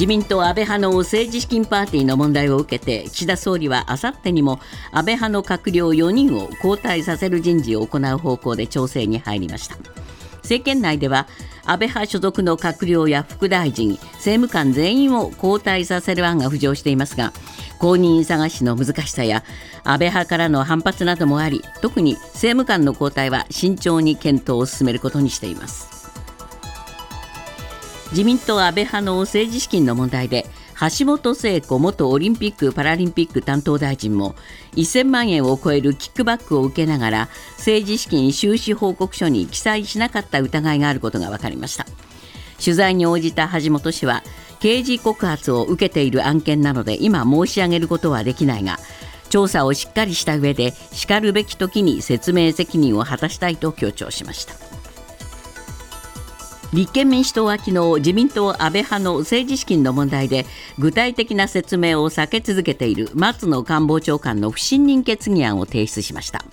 自民党安倍派の政治資金パーティーの問題を受けて岸田総理はあさってにも安倍派の閣僚4人を交代させる人事を行う方向で調整に入りました。政権内では安倍派所属の閣僚や副大臣政務官全員を交代させる案が浮上していますが公認探しの難しさや安倍派からの反発などもあり特に政務官の交代は慎重に検討を進めることにしています。自民党安倍派の政治資金の問題で橋本聖子元オリンピック・パラリンピック担当大臣も1000万円を超えるキックバックを受けながら政治資金収支報告書に記載しなかった疑いがあることが分かりました。取材に応じた橋本氏は刑事告発を受けている案件なので今申し上げることはできないが調査をしっかりした上でしかるべき時に説明責任を果たしたいと強調しました。立憲民主党は昨日自民党安倍派の政治資金の問題で具体的な説明を避け続けている松野官房長官の不信任決議案を提出しました。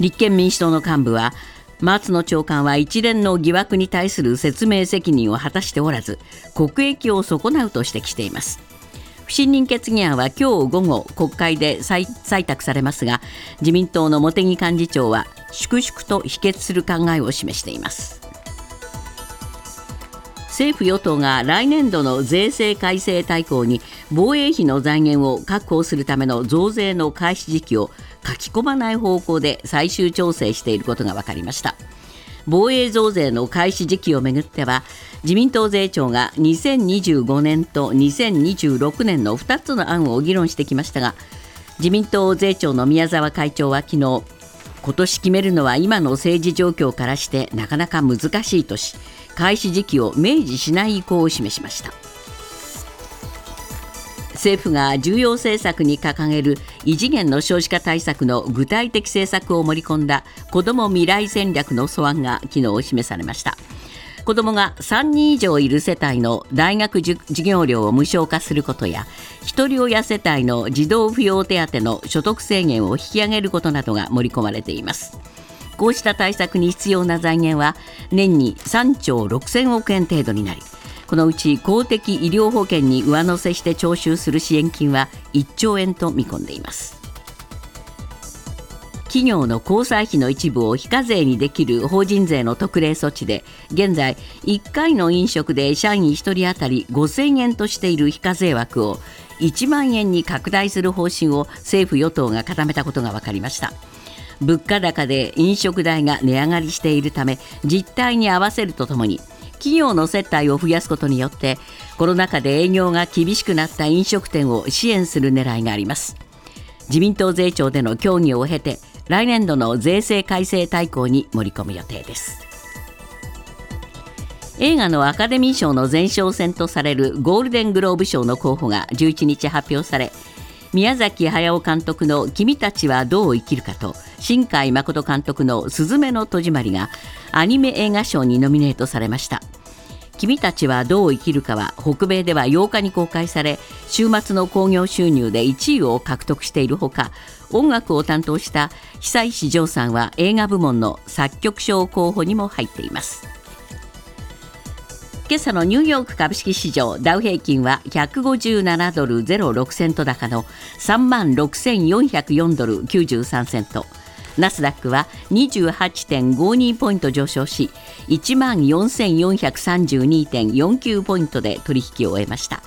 立憲民主党の幹部は松野長官は一連の疑惑に対する説明責任を果たしておらず国益を損なうと指摘しています。不信任決議案は今日午後国会で採択されますが自民党の茂木幹事長は粛々と否決する考えを示しています。政府・与党が来年度の税制改正大綱に防衛費の財源を確保するための増税の開始時期を書き込まない方向で最終調整していることが分かりました。防衛増税の開始時期をめぐっては自民党税調が2025年と2026年の2つの案を議論してきましたが自民党税調の宮沢会長は昨日今年決めるのは今の政治状況からしてなかなか難しいとし開始時期を明示しない意向を示しました。政府が重要政策に掲げる異次元の少子化対策の具体的政策を盛り込んだ子ども未来戦略の素案が昨日示されました。子どもが3人以上いる世帯の大学授業料を無償化することやひとり親世帯の児童扶養手当の所得制限を引き上げることなどが盛り込まれています。こうした対策に必要な財源は年に3兆6000億円程度になりこのうち公的医療保険に上乗せして徴収する支援金は1兆円と見込んでいます企業の交際費の一部を非課税にできる法人税の特例措置で現在1回の飲食で社員1人当たり5000円としている非課税枠を1万円に拡大する方針を政府与党が固めたことが分かりました。物価高で飲食代が値上がりしているため実態に合わせるとともに企業の接待を増やすことによってコロナ禍で営業が厳しくなった飲食店を支援する狙いがあります。自民党税調での協議を経て来年度の税制改正大綱に盛り込む予定です。映画のアカデミー賞の前哨戦とされるゴールデングローブ賞の候補が11日発表され宮崎駿監督の「君たちはどう生きるか」と新海誠監督の「すずめの戸締まり」がアニメ映画賞にノミネートされました。君たちはどう生きるかは北米では8日に公開され週末の興行収入で1位を獲得しているほか音楽を担当した久石譲さんは映画部門の作曲賞候補にも入っています。今朝のニューヨーク株式市場ダウ平均は157ドル06セント高の3万6404ドル93セント。ナスダックは28.52ポイント上昇し1万4432.49ポイントで取引を終えました。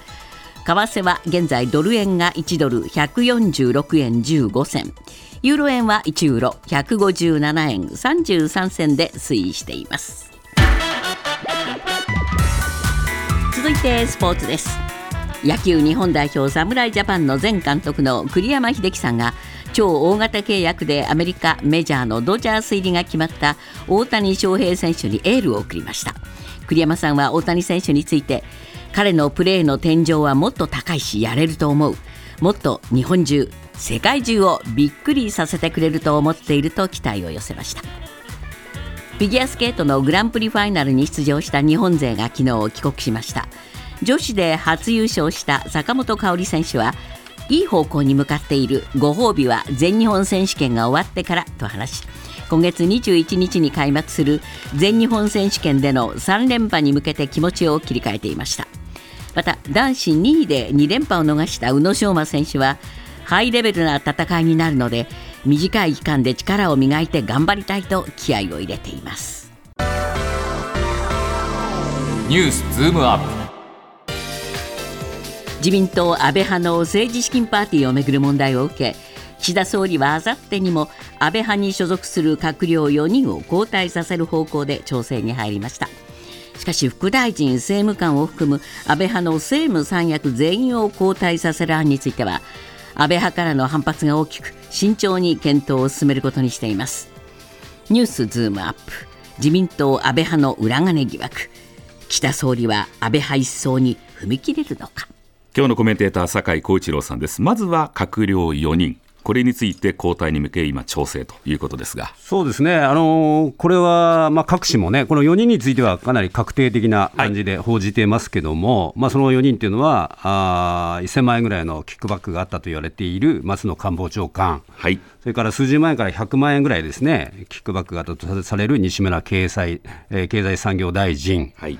為替は現在ドル円が1ドル146円15銭。ユーロ円は1ユーロ157円33銭で推移しています。てスポーツです野球日本代表侍ジャパンの前監督の栗山英樹さんが超大型契約でアメリカメジャーのドジャース入りが決まった大谷翔平選手にエールを送りました。栗山さんは大谷選手について彼のプレーの天井はもっと高いしやれると思う。もっと日本中世界中をびっくりさせてくれると思っていると期待を寄せました。フィギュアスケートのグランプリファイナルに出場した日本勢が昨日帰国しました。女子で初優勝した坂本花織選手はいい方向に向かっているご褒美は全日本選手権が終わってからと話し今月21日に開幕する全日本選手権での3連覇に向けて気持ちを切り替えていました。また男子2位で2連覇を逃した宇野昌磨選手はハイレベルな戦いになるので短い期間で力を磨いて頑張りたいと気合を入れています。ニュースズームアップ。自民党安倍派の政治資金パーティーをめぐる問題を受け岸田総理はあさってにも安倍派に所属する閣僚4人を交代させる方向で調整に入りました。しかし副大臣政務官を含む安倍派の政務三役全員を交代させる案については安倍派からの反発が大きく慎重に検討を進めることにしています。ニュースズームアップ。自民党安倍派の裏金疑惑。岸田総理は安倍派一掃に踏み切れるのか。今日のコメンテーター酒井光一郎さんです。まずは閣僚4人。これについて交代に向け、今、調整ということですが。そうですね、あのこれは、まあ、各紙もね、この4人についてはかなり確定的な感じで報じてますけども、はい、まあ、その4人っていうのは、あ1000万円ぐらいのキックバックがあったと言われている松野官房長官、はい、それから数十万円から100万円ぐらいですね、キックバックがあったとされる西村経済,、えー、経済産業大臣。はい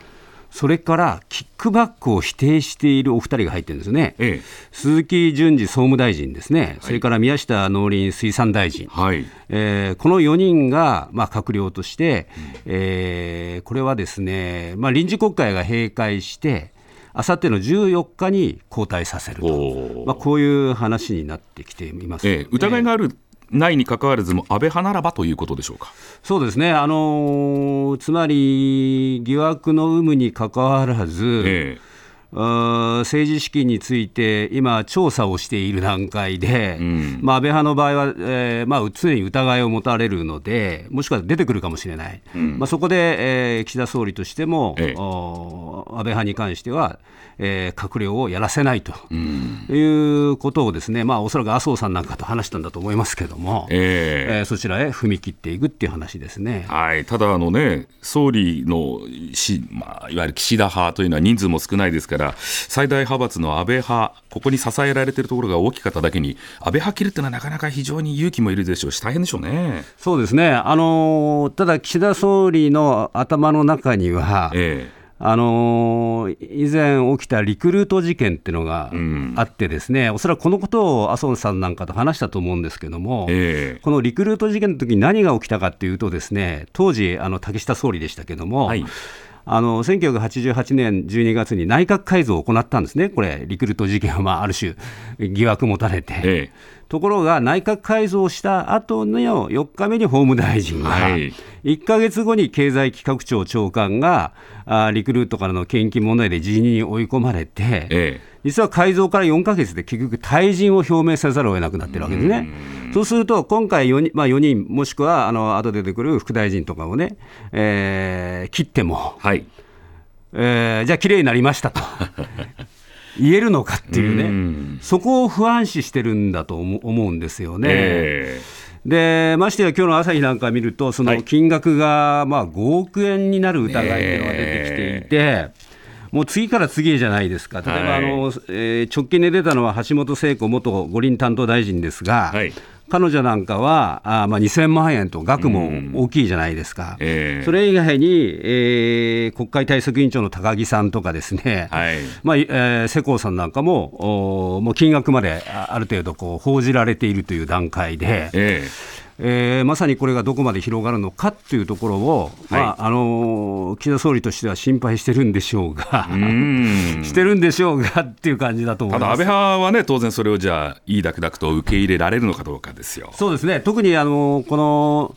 それからキックバックを否定しているお二人が入ってるんですね、ええ、鈴木淳司総務大臣ですね、はい、それから宮下農林水産大臣、はい。えー、この4人が、まあ、閣僚として、うん、えー、これはですね、まあ、臨時国会が閉会して、あさっての14日に交代させると、まあ、こういう話になってきています、ね、ええ、疑いがあるないにかかわらずも安倍派ならばということでしょうか。そうですね、あのー、つまり疑惑の有無にかかわらず、ええ政治資金について今、調査をしている段階で、うん、まあ、安倍派の場合は、えーまあ、常に疑いを持たれるので、もしくは出てくるかもしれない、うん、まあ、そこで、えー、岸田総理としても、ええ、安倍派に関しては、えー、閣僚をやらせないと、うん、いうことをですね、まあ、おそらく麻生さんなんかと話したんだと思いますけれども、えー、えー、そちらへ踏み切っていくっていう話ですね、はい、ただあの、ね、総理のし、まあ、いわゆる岸田派というのは人数も少ないですから、最大派閥の安倍派、ここに支えられているところが大きかっただけに、安倍派切るっていうのはなかなか非常に勇気もいるでしょうし、大変でしょうね。そうですね、あのただ、岸田総理の頭の中には、ええ。あのー、以前起きたリクルート事件っていうのがあってですね、うん、おそらくこのことを麻生さんなんかと話したと思うんですけども、えー、このリクルート事件の時に何が起きたかっていうとですね当時あの竹下総理でしたけども、はいあの1988年12月に内閣改造を行ったんですね、これ、リクルート事件は、まあ、ある種、疑惑持たれて、ええ、ところが内閣改造した後の4日目に法務大臣が、はい、1か月後に経済企画庁長官があリクルートからの献金問題で辞任に追い込まれて、ええ、実は改造から4か月で結局、退陣を表明せざるを得なくなってるわけですね。そうすると、今回4人、まあ、4人もしくはあの後で出てくる副大臣とかをね、えー、切っても、はいえー、じゃあ、きれいになりましたと。言えるのかっていうね、うそこを不安視してるんだと思うんですよね。えー、でましてや今日の朝日なんか見ると、その金額がまあ5億円になる疑いというのが出てきていて、えーもう次から次へじゃないですか、例えばあの、はい、えー、直近で出たのは橋本聖子元五輪担当大臣ですが、はい、彼女なんかはあ、まあ、2000万円と額も大きいじゃないですか、えー、それ以外に、えー、国会対策委員長の高木さんとかですね、はい。まあえー、世耕さんなんかもおもう金額まである程度こう報じられているという段階で。えーえー、まさにこれがどこまで広がるのかというところを、はい、まああの岸田総理としては心配してるんでしょうが、してるんでしょうがっていう感じだと思います。ただ、安倍派はね、当然それをじゃあ、いいだけだくと受け入れられるのかどうかですよ。そうですね。特にあのこの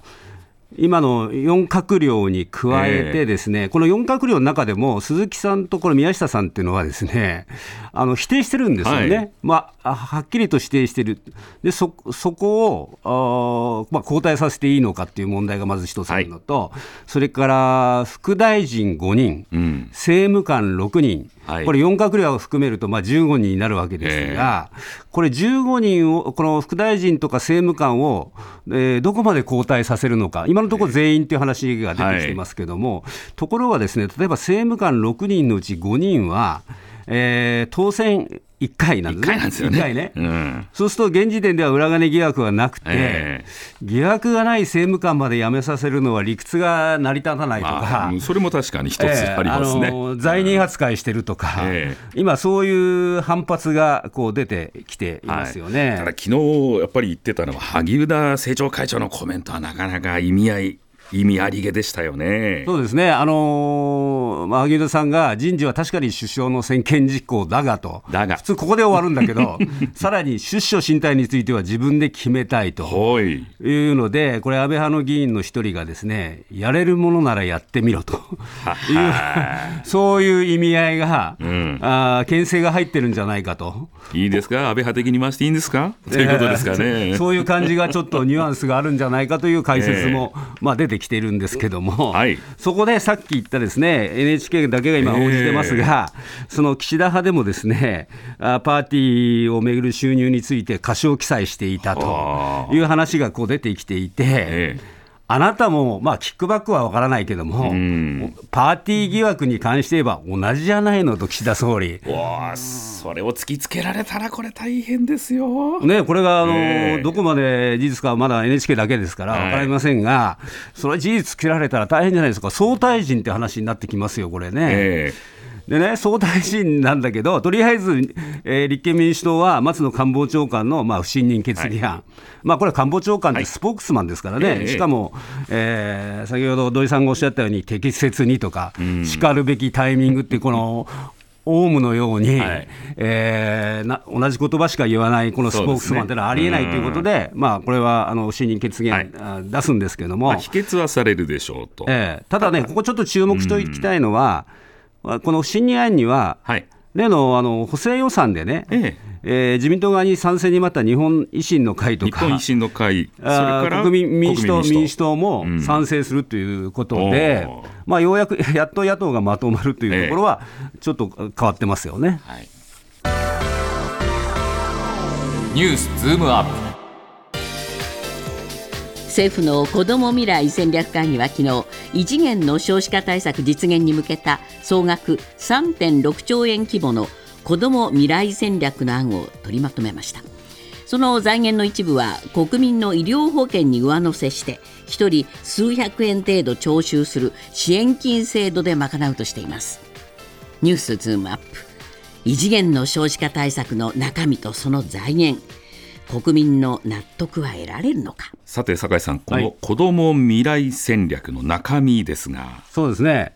今の4閣僚に加えて、ですね、えー、この4閣僚の中でも、鈴木さんとこの宮下さんっていうのは、ですねあの否定してるんですよね、はい、まあ、はっきりと否定してる、でそそこをあ、まあ、交代させていいのかっていう問題がまず一つあるのと、はい、それから副大臣5人、うん、政務官6人、はい、これ、4閣僚を含めるとまあ15人になるわけですが、えー、これ、15人を、この副大臣とか政務官を、えー、どこまで交代させるのか、今のところ全員という話が出てきてますけども、はい、ところがですね、例えば政務官6人のうち5人は、えー、当選1回なんですね。1回なんですよね。回ね、うん、そうすると現時点では裏金疑惑はなくて、えー、疑惑がない政務官まで辞めさせるのは理屈が成り立たないとか、まあ、それも確かに一つありますね、えー、罪人扱いしてるとか、えー、今、そういう反発がこう出てきていますよね、はい、ただ、昨日やっぱり言ってたのは、萩生田政調会長のコメントはなかなか意味合い意味ありげでしたよね。そうですね、あのー、まあ、萩生田さんが人事は確かに首相の専権実行だがと、だが。普通、ここで終わるんだけど、さらに出処進退については自分で決めたいと。い。うので、これ、安倍派の議員の一人がですね、やれるものならやってみろと。いう、そういう意味合いが、うん、あ牽制が入ってるんじゃないかと。いいですか、安倍派的に回していいんですか？ということですかね。そういう感じがちょっとニュアンスがあるんじゃないかという解説も、えー、まあ、出てきているんですけども、はい、そこでさっき言ったですね NHK だけが今報じてますが、えー、その岸田派でもですねパーティーをめぐる収入について過小記載していたという話がこう出てきていて。えーあなたも、まあ、キックバックは分からないけども、パーティー疑惑に関して言えば、同じじゃないのと、岸田総理。わそれを突きつけられたら、これ、大変ですよ。ね、これがあの、えー、どこまで事実かはまだ NHK だけですから分かりませんが、はい、それは事実つけられたら大変じゃないですか、総大臣って話になってきますよ、これね。えーでね、総大臣なんだけど、とりあえず、えー、立憲民主党は松野官房長官の、まあ、不信任決議案、はい、まあ、これは官房長官ってスポークスマンですからね、はい、しかも、えー、先ほど土井さんがおっしゃったように、適切にとか、しかるべきタイミングってこの、オウムのように、はい、えー、な同じ言葉しか言わないこのスポークスマンというのはありえないということで、まあ、これはあの不信任決議案、はい、出すんですけれども、まあ、否決はされるでしょうと、えー、ただね、ここちょっと注目しておきたいのは、この不信任案には、はい、例のあの補正予算でね、ええ。えー、自民党側に賛成にまった日本維新の会とか、日本維新の会、それから国民民主党民主党。も賛成するということで、うん、まあ、ようやく やっと野党がまとまるというところは、ちょっと変わってますよね。はい、ニュースズームアップ政府の子ども未来戦略会議は昨日異次元の少子化対策実現に向けた総額3.6兆円規模の子ども未来戦略の案を取りまとめました。その財源の一部は国民の医療保険に上乗せして1人数百円程度徴収する支援金制度で賄うとしています。ニュースズームアップ。異次元の少子化対策の中身とその財源。国民の納得は得られるのか？さて酒井さんこの子ども未来戦略の中身ですが、はい、そうですね。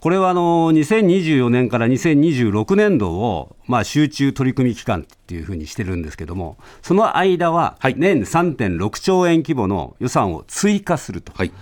これはあの2024年から2026年度をまあ集中取り組み期間っていうふうにしてるんですけども、その間は年3.6兆円規模の予算を追加すると。はい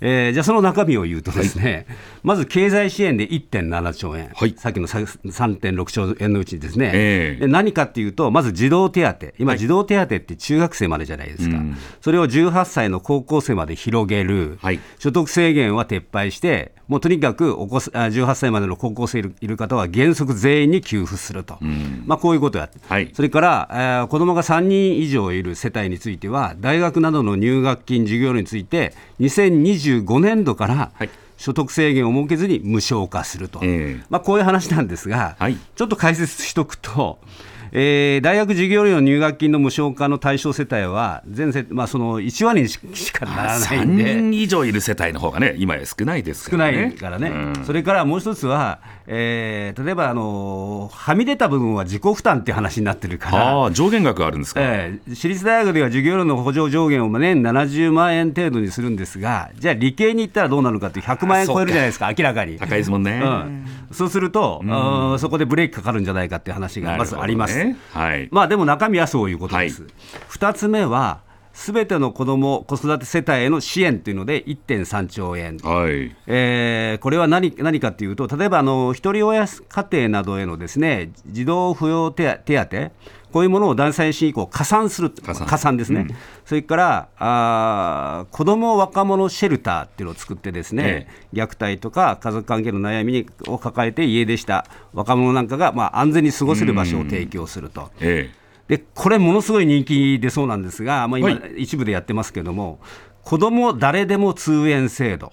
えー、じゃあその中身を言うとですね、はい、まず経済支援で1.7兆円、はい、さっきの3.6兆円のうちですね、えー、何かっていうと、まず児童手当、今、児童手当って中学生までじゃないですか、それを18歳の高校生まで広げる、はい、所得制限は撤廃して、もうとにかくお子18歳までの高校生いる方は原則全員に給付すると、うん、まあ、こういうことをやって、はい、それから、えー、子どもが3人以上いる世帯については、大学などの入学金、授業料について、2025年度から、はい。所得制限を設けずに無償化すると、えー、まあ、こういう話なんですが、はい、ちょっと解説しておくと、えー、大学授業料入学金の無償化の対象世帯は全世、まあ、その1割にしかならないんで、3人以上いる世帯の方がね、今や少ないですからね。少ないからね、うん、それからもう一つは、えー、例えばあのはみ出た部分は自己負担っていう話になってるから。あ上限額あるんですか、えー、私立大学では授業料の補助上限を年70万円程度にするんですがじゃあ理系に行ったらどうなるかって100万円超えるじゃないですか明らかに。高いですもんね、うん、そうすると、うん、そこでブレーキかかるんじゃないかっていう話がまずあります、ね、はい、まあでも中身はそういうことです、はい、2つ目はすべての子ども、子育て世帯への支援というので1.3兆円、はい。えー、これは何何かというと、例えばあのひとり親家庭などへのですね児童扶養手当、こういうものを第三子以降、加算する、加算。加算ですね、うん、それからあ子ども若者シェルターっていうのを作って、ですね、ええ、虐待とか家族関係の悩みを抱えて家出した若者なんかが、まあ、安全に過ごせる場所を提供すると。ええ。でこれ、ものすごい人気でそうなんですが、まあ、今、一部でやってますけれども、子ども誰でも通園制度。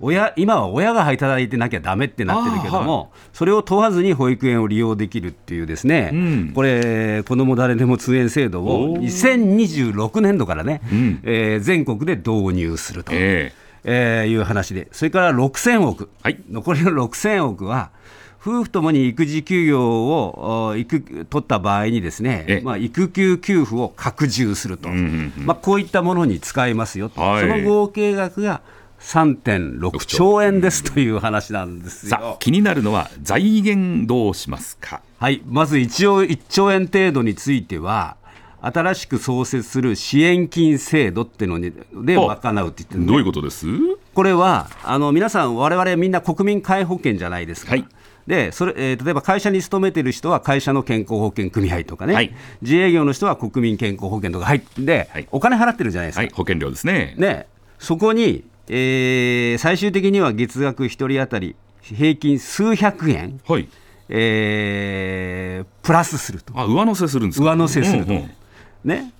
親今は親が働いてなきゃだめってなってるけども、はい、それを問わずに保育園を利用できるっていうですね、うん、これ子ども誰でも通園制度を2026年度からね、うん、えー、全国で導入すると、えーえー、いう話でそれから6000億、はい、残りの6000億は夫婦ともに育児休業を育取った場合にですね、まあ、育休給付を拡充すると、うんうんうん、まあ、こういったものに使いますよと、はい、その合計額が3.6兆円ですという話なんですよ。気になるのは財源どうしますか、はい、まず一応1兆円程度については新しく創設する支援金制度っていうので賄うって言ってる、ね、どういうことです？これはあの皆さん、われわれみんな国民皆保険じゃないですか。はい。でそれえー、例えば会社に勤めてる人は会社の健康保険組合とかね、はい、自営業の人は国民健康保険とか入って、はい、お金払ってるじゃないですか、はい、保険料ですね。ねそこに、えー、最終的には月額1人当たり平均数百円、はい。えー、プラスすると。あ上乗せするんです上乗せすると、うんうん、ね。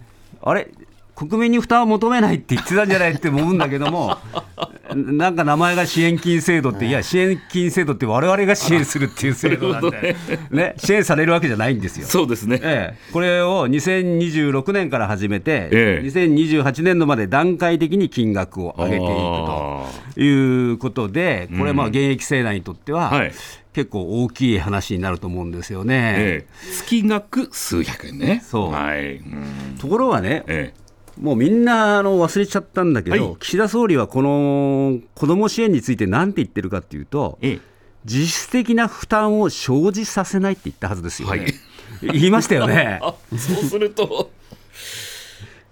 あれ？国民に負担を求めないって言ってたんじゃないって思うんだけども、なんか名前が支援金制度って、いや、支援金制度って、われわれが支援するっていう制度なんで、ね、支援されるわけじゃないんですよ。そうですね、ええ、これを2026年から始めて、ええ、2028年度まで段階的に金額を上げていくということで、これ、現役世代にとっては、はい。結構大きい話になると思うんですよね。ええ、月額数百円ね。そう。はい。ところがね、ええ、もうみんなあの忘れちゃったんだけど、はい、岸田総理はこの子ども支援についてなんて言ってるかっていうと、ええ、実質的な負担を生じさせないって言ったはずですよね。はい、言いましたよね。そうすると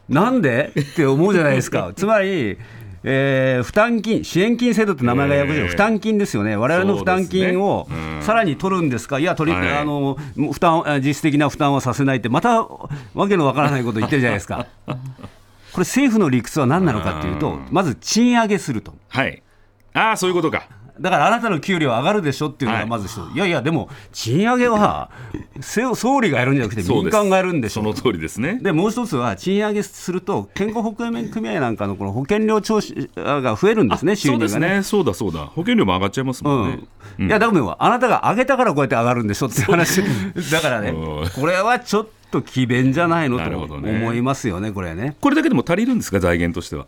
なんで？って思うじゃないですか。つまりえー、負担金、支援金制度って名前がやぶじゃ負担金ですよね、われわれの負担金をさらに取るんですか、いや、取り、はい、あの負担実質的な負担はさせないって、またわけのわからないこと言ってるじゃないですか。これ、政府の理屈は何なのかというと、まず賃上げすると。はい、ああ、そういうことか。だからあなたの給料上がるでしょっていうのがまず一つ、はい、いやいや、でも賃上げは総理がやるんじゃなくて、民間がやるんでしょその通りですね。でもう一つは、賃上げすると、健康保険組合なんかのこの保険料徴収が増えるんですね、収入がね。そうだそうだ、保険料も上がっちゃいますもんね。うん、いや、だめあなたが上げたからこうやって上がるんでしょっていう話、だからね、これはちょっと詭弁じゃないのと思いますよね、これね。これだけでも足りるんですか、財源としては？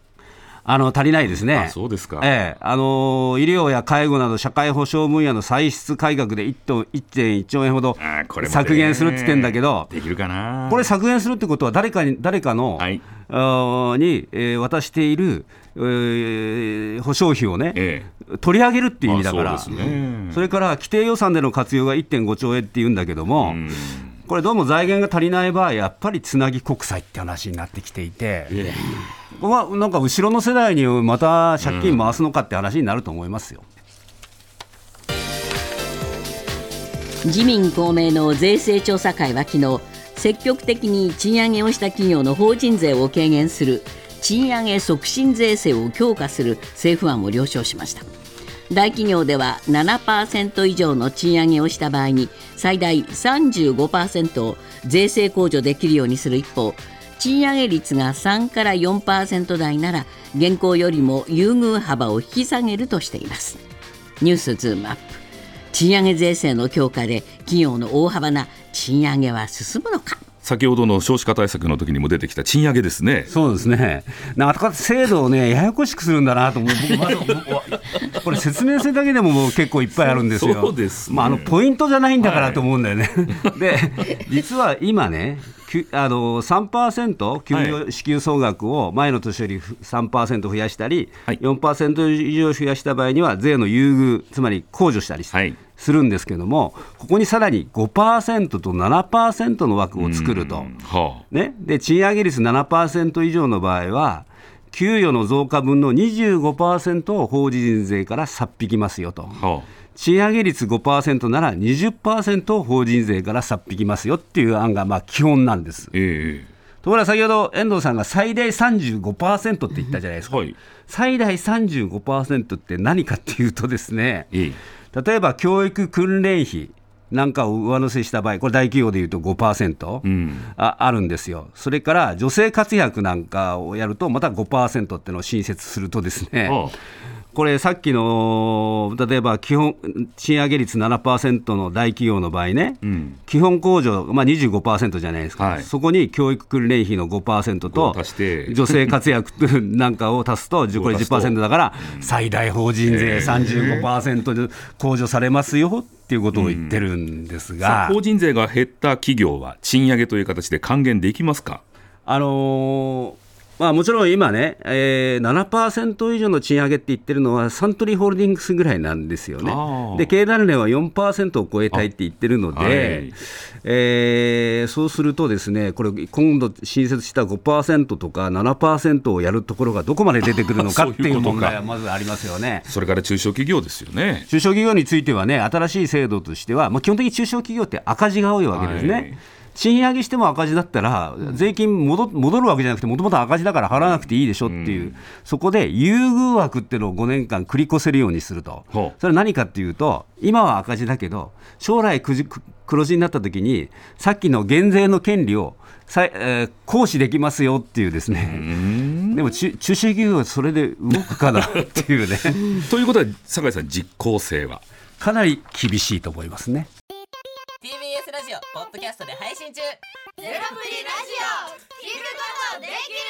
あの足りないですね。そうですか。ええあの医療や介護など社会保障分野の歳出改革で1.1兆円ほど削減するって言ってんだけど、できるかな。これ削減するってことは誰かに誰かの、はい、に、えー、渡している、えー、保障費をね、ええ、取り上げるっていう意味だから、そね、それから規定予算での活用が1.5兆円っていうんだけども。これどうも財源が足りない場合、やっぱりつなぎ国債って話になってきていて、まあ、なんか後ろの世代にまた借金回すのかって話になると思いますよ。自民・公明の税制調査会は昨日積極的に賃上げをした企業の法人税を軽減する賃上げ促進税制を強化する政府案を了承しました大企業では7%以上の賃上げをした場合に最大35%を税制控除できるようにする一方賃上げ率が3から4%台なら現行よりも優遇幅を引き下げるとしています。ニュースズームアップ。賃上げ税制の強化で企業の大幅な賃上げは進むのか。先ほどの少子化対策の時にも出てきた賃上げですね。そうですね。なかなか制度をね、ややこしくするんだなと思う。僕まだこれ説明するだけでももう結構いっぱいあるんですよ。そうです、ね、まああのポイントじゃないんだからと思うんだよね。はい、で、実は今ね、あの3%給与支給総額を前の年より3%増やしたり、はい、4%以上増やした場合には税の優遇、つまり控除したりするんですけども、ここにさらに5%と7%の枠を作ると、はあ、ね、で賃上げ率7%以上の場合は、給与の増加分の25%を法人税からさっ引きますよと。はあ。賃上げ率5%なら20%を法人税からさっ引きますよっていう案がまあ基本なんです。えーところが先ほど遠藤さんが最大35%って言ったじゃないですか、はい、最大35%って何かっていうと、ですね、例えば教育訓練費なんかを上乗せした場合、これ、大企業でいうと5%、うん、ああるんですよ、それから女性活躍なんかをやると、また5%っていうのを新設すると、ですね、これ、さっきの例えば基本賃上げ率7%の大企業の場合ね、うん、基本控除、まあ、25%じゃないですか、はい、そこに教育訓練費の5%と、女性活躍なんかを足すと、これ10%だから、最大法人税35%で控除されますよっていうことを言ってるんですが、うん、法人税が減った企業は、賃上げという形で還元できますか？あのーまあ、もちろん今ね、えー、7%以上の賃上げって言ってるのは、サントリーホールディングスぐらいなんですよね。で、経団連は4%を超えたいって言ってるので、はい、えー、そうすると、ですねこれ、今度新設した5%とか7%をやるところがどこまで出てくるのか っていう問題はまずありますよねそれから中小企業ですよね。中小企業についてはね、新しい制度としては、まあ、基本的に中小企業って赤字が多いわけですね。はい賃上げしても赤字だったら、税金戻戻るわけじゃなくて、もともと赤字だから払わなくていいでしょっていう、そこで優遇枠っていうのを5年間繰り越せるようにすると、それは何かっていうと、今は赤字だけど、将来黒字になった時に、さっきの減税の権利をさ、えー、行使できますよっていうですね、でも中中小企業はそれで動くかなっていうね。ということは、酒井さん、実効性は？かなり厳しいと思いますね。ラジオポッドキャストで配信中。ゼロプリラジオ聞くことできる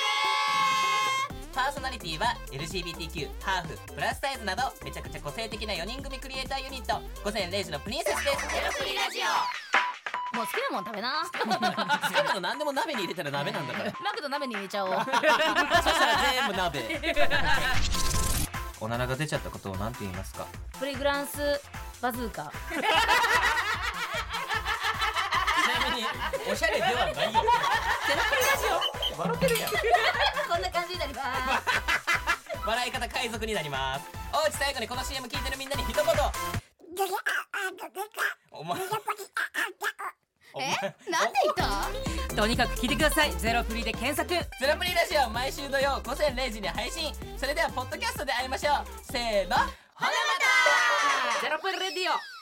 パーソナリティは LGBTQ ハーフプラスサイズなどめちゃくちゃ個性的な4人組クリエイターユニット。午前0時のプリンセスです。ゼロプリラジオ。もう好きなもん食べな。好きなの何でも鍋に入れたら鍋なんだから。マクド鍋に入れちゃおう。そしたら全部鍋。おならが出ちゃったことを何て言いますか？プリグランスバズーカおしゃれではないよ。セラプリラジオ。笑ってるやん。こん。な感じになります。笑い方海賊になります。おうち最後にこの CM 聞いてるみん。なに一言。お前。えなん。で言ったとにかく聞いてくださいゼロプリで検索ゼロプリラジオ毎週土曜午前0時に配信それではポッドキャストで会いましょうせーのほなまたゼロプリレディオ